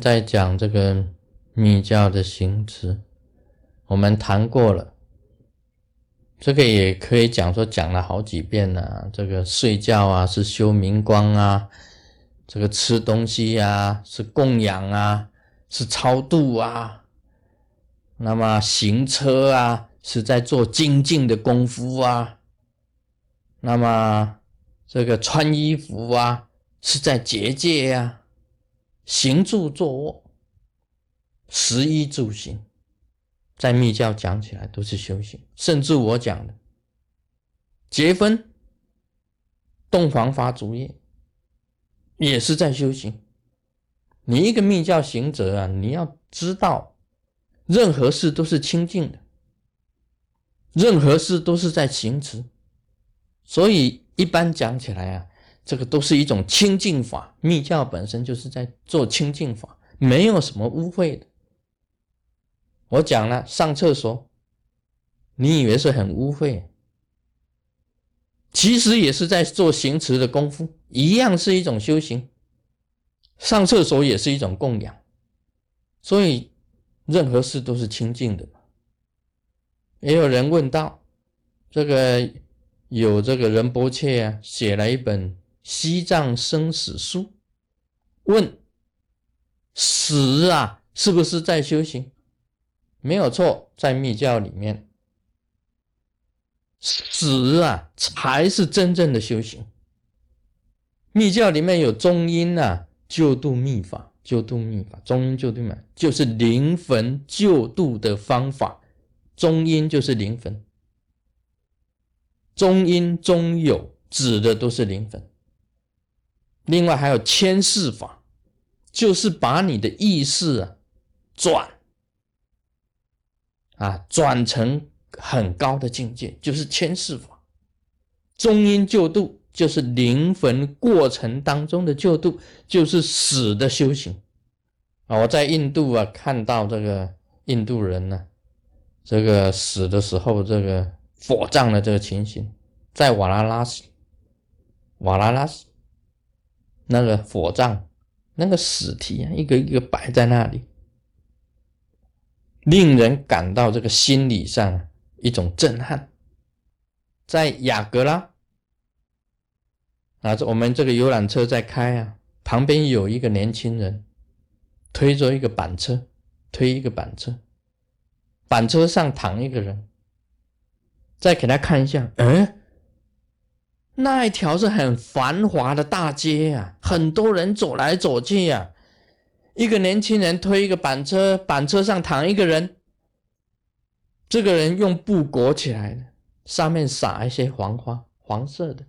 在讲这个密教的行持，我们谈过了，这个也可以讲说讲了好几遍了。这个睡觉啊是修明光啊，这个吃东西呀是供养啊，是超度啊。那么行车啊是在做精进的功夫啊。那么这个穿衣服啊是在结界呀。行住坐卧，食衣住行，在密教讲起来都是修行。甚至我讲的结婚、洞房发烛夜，也是在修行。你一个密教行者啊，你要知道，任何事都是清净的，任何事都是在行持。所以一般讲起来啊。这个都是一种清净法，密教本身就是在做清净法，没有什么污秽的。我讲了上厕所，你以为是很污秽，其实也是在做行持的功夫，一样是一种修行。上厕所也是一种供养，所以任何事都是清净的。也有人问到，这个有这个仁波切啊，写了一本。西藏生死书问：死啊，是不是在修行？没有错，在密教里面，死啊才是真正的修行。密教里面有中阴啊，救度密法，救度密法，中阴救度嘛，就是灵魂救度的方法。中阴就是灵魂，中阴中有指的都是灵魂。另外还有牵世法，就是把你的意识啊转啊转成很高的境界，就是牵世法。中阴救度就是灵魂过程当中的救度，就是死的修行啊。我在印度啊看到这个印度人呢，这个死的时候这个火葬的这个情形，在瓦拉拉西，瓦拉拉西。那个火葬，那个尸体啊，一个一个摆在那里，令人感到这个心理上一种震撼。在雅格拉，啊，我们这个游览车在开啊，旁边有一个年轻人推着一个板车，推一个板车，板车上躺一个人，再给他看一下，嗯。那一条是很繁华的大街啊，很多人走来走去呀。一个年轻人推一个板车，板车上躺一个人。这个人用布裹起来的，上面撒一些黄花，黄色的，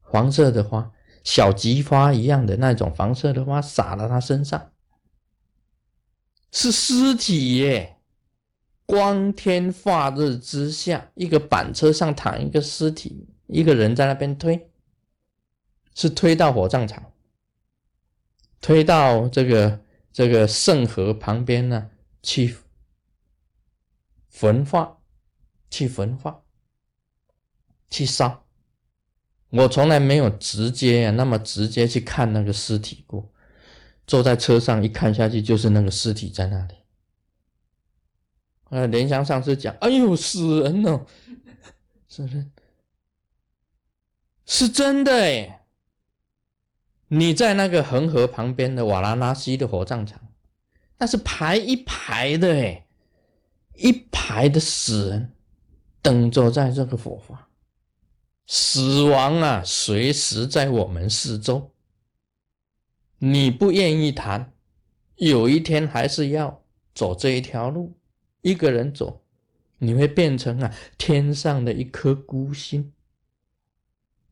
黄色的花，小菊花一样的那种黄色的花撒到他身上，是尸体耶！光天化日之下，一个板车上躺一个尸体。一个人在那边推，是推到火葬场，推到这个这个圣河旁边呢去焚化，去焚化，去烧。我从来没有直接啊那么直接去看那个尸体过，坐在车上一看下去就是那个尸体在那里。呃，莲香上次讲，哎呦，死人了，死人。是真的哎！你在那个恒河旁边的瓦拉纳西的火葬场，那是排一排的哎，一排的死人等着在这个火化。死亡啊，随时在我们四周。你不愿意谈，有一天还是要走这一条路，一个人走，你会变成啊天上的一颗孤星。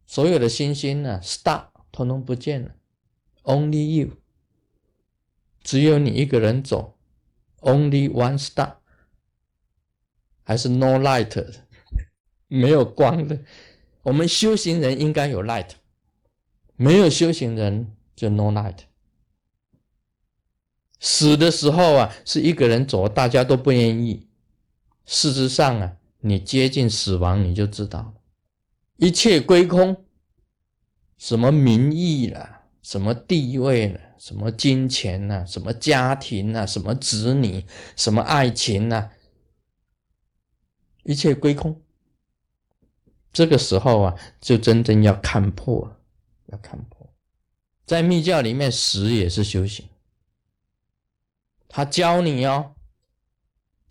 所有的星星呢，star 通通不见了，only you，只有你一个人走，only one star，还是 no light，没有光的。我们修行人应该有 light，没有修行人就 no light。死的时候啊，是一个人走，大家都不愿意。事实上啊，你接近死亡，你就知道了。一切归空，什么名义了，什么地位了，什么金钱呐，什么家庭呐，什么子女，什么爱情呐，一切归空。这个时候啊，就真正要看破了，要看破。在密教里面，死也是修行。他教你哦，《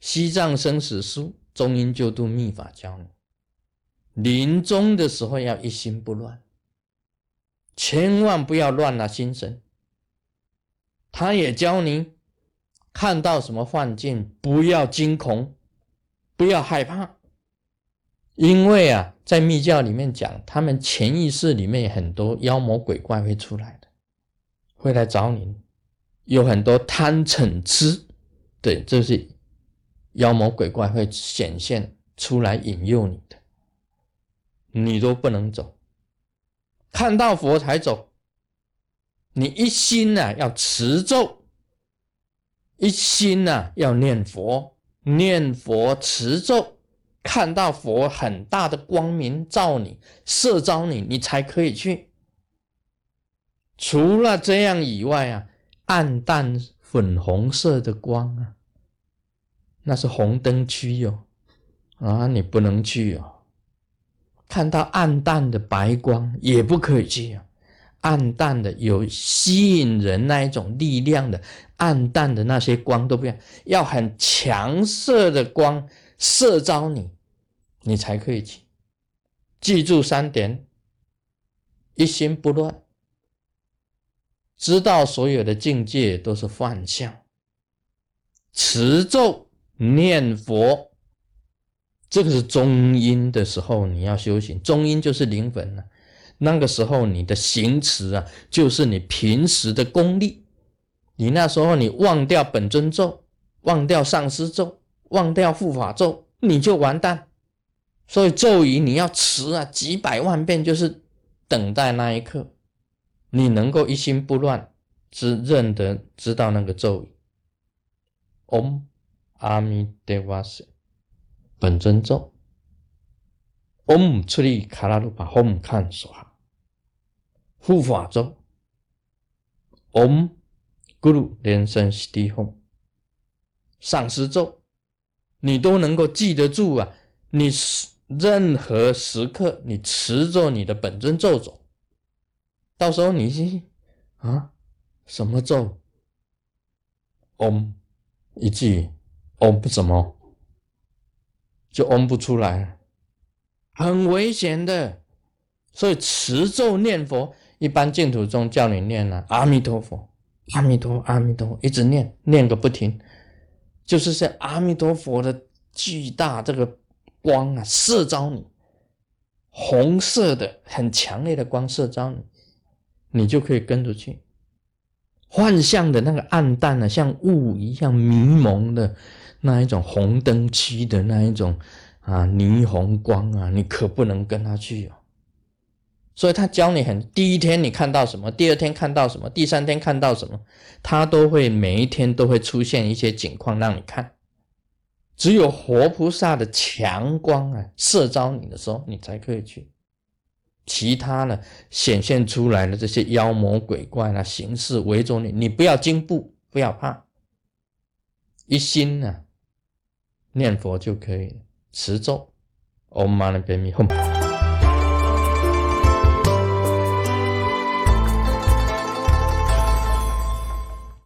西藏生死书》《中阴救度秘法》教你，临终的时候要一心不乱，千万不要乱了心神。他也教你，看到什么幻境，不要惊恐，不要害怕，因为啊，在密教里面讲，他们潜意识里面很多妖魔鬼怪会出来的，会来找你，有很多贪嗔痴，对，这是妖魔鬼怪会显现出来引诱你的，你都不能走，看到佛才走。你一心呐要持咒，一心呐要念佛，念佛持咒，看到佛很大的光明照你，射照你，你才可以去。除了这样以外啊，暗淡粉红色的光啊，那是红灯区哟，啊，你不能去哦。看到暗淡的白光也不可以去啊。暗淡的有吸引人那一种力量的暗淡的那些光都不要，要很强色的光射着你，你才可以去。记住三点：一心不乱，知道所有的境界都是幻象，持咒念佛，这个是中阴的时候你要修行，中阴就是灵魂了。那个时候，你的行持啊，就是你平时的功力。你那时候，你忘掉本尊咒，忘掉上师咒，忘掉护法咒，你就完蛋。所以咒语你要持啊，几百万遍，就是等待那一刻，你能够一心不乱，只认得知道那个咒语。Om 阿弥陀佛，本尊咒。Om 出力卡拉鲁巴 Home 看说哈。护法咒，Om Guru 连声 Sti h o m 上师咒，你都能够记得住啊！你任何时刻，你持着你的本尊咒走，到时候你啊，什么咒，Om 一句 Om 不怎么，就嗡不出来，很危险的。所以持咒念佛。一般净土中叫你念呢，阿弥陀佛，阿弥陀，阿弥陀佛，一直念，念个不停，就是像阿弥陀佛的巨大这个光啊，射着你，红色的很强烈的光射着你，你就可以跟着去。幻象的那个暗淡啊，像雾一样迷蒙的那一种红灯区的那一种啊霓虹光啊，你可不能跟他去哦。所以他教你很，第一天你看到什么，第二天看到什么，第三天看到什么，他都会每一天都会出现一些景况让你看。只有活菩萨的强光啊射招你的时候，你才可以去。其他呢显现出来的这些妖魔鬼怪啊形式围着你，你不要惊怖，不要怕，一心呢念佛就可以了，持咒，Om Mani Padme Hum。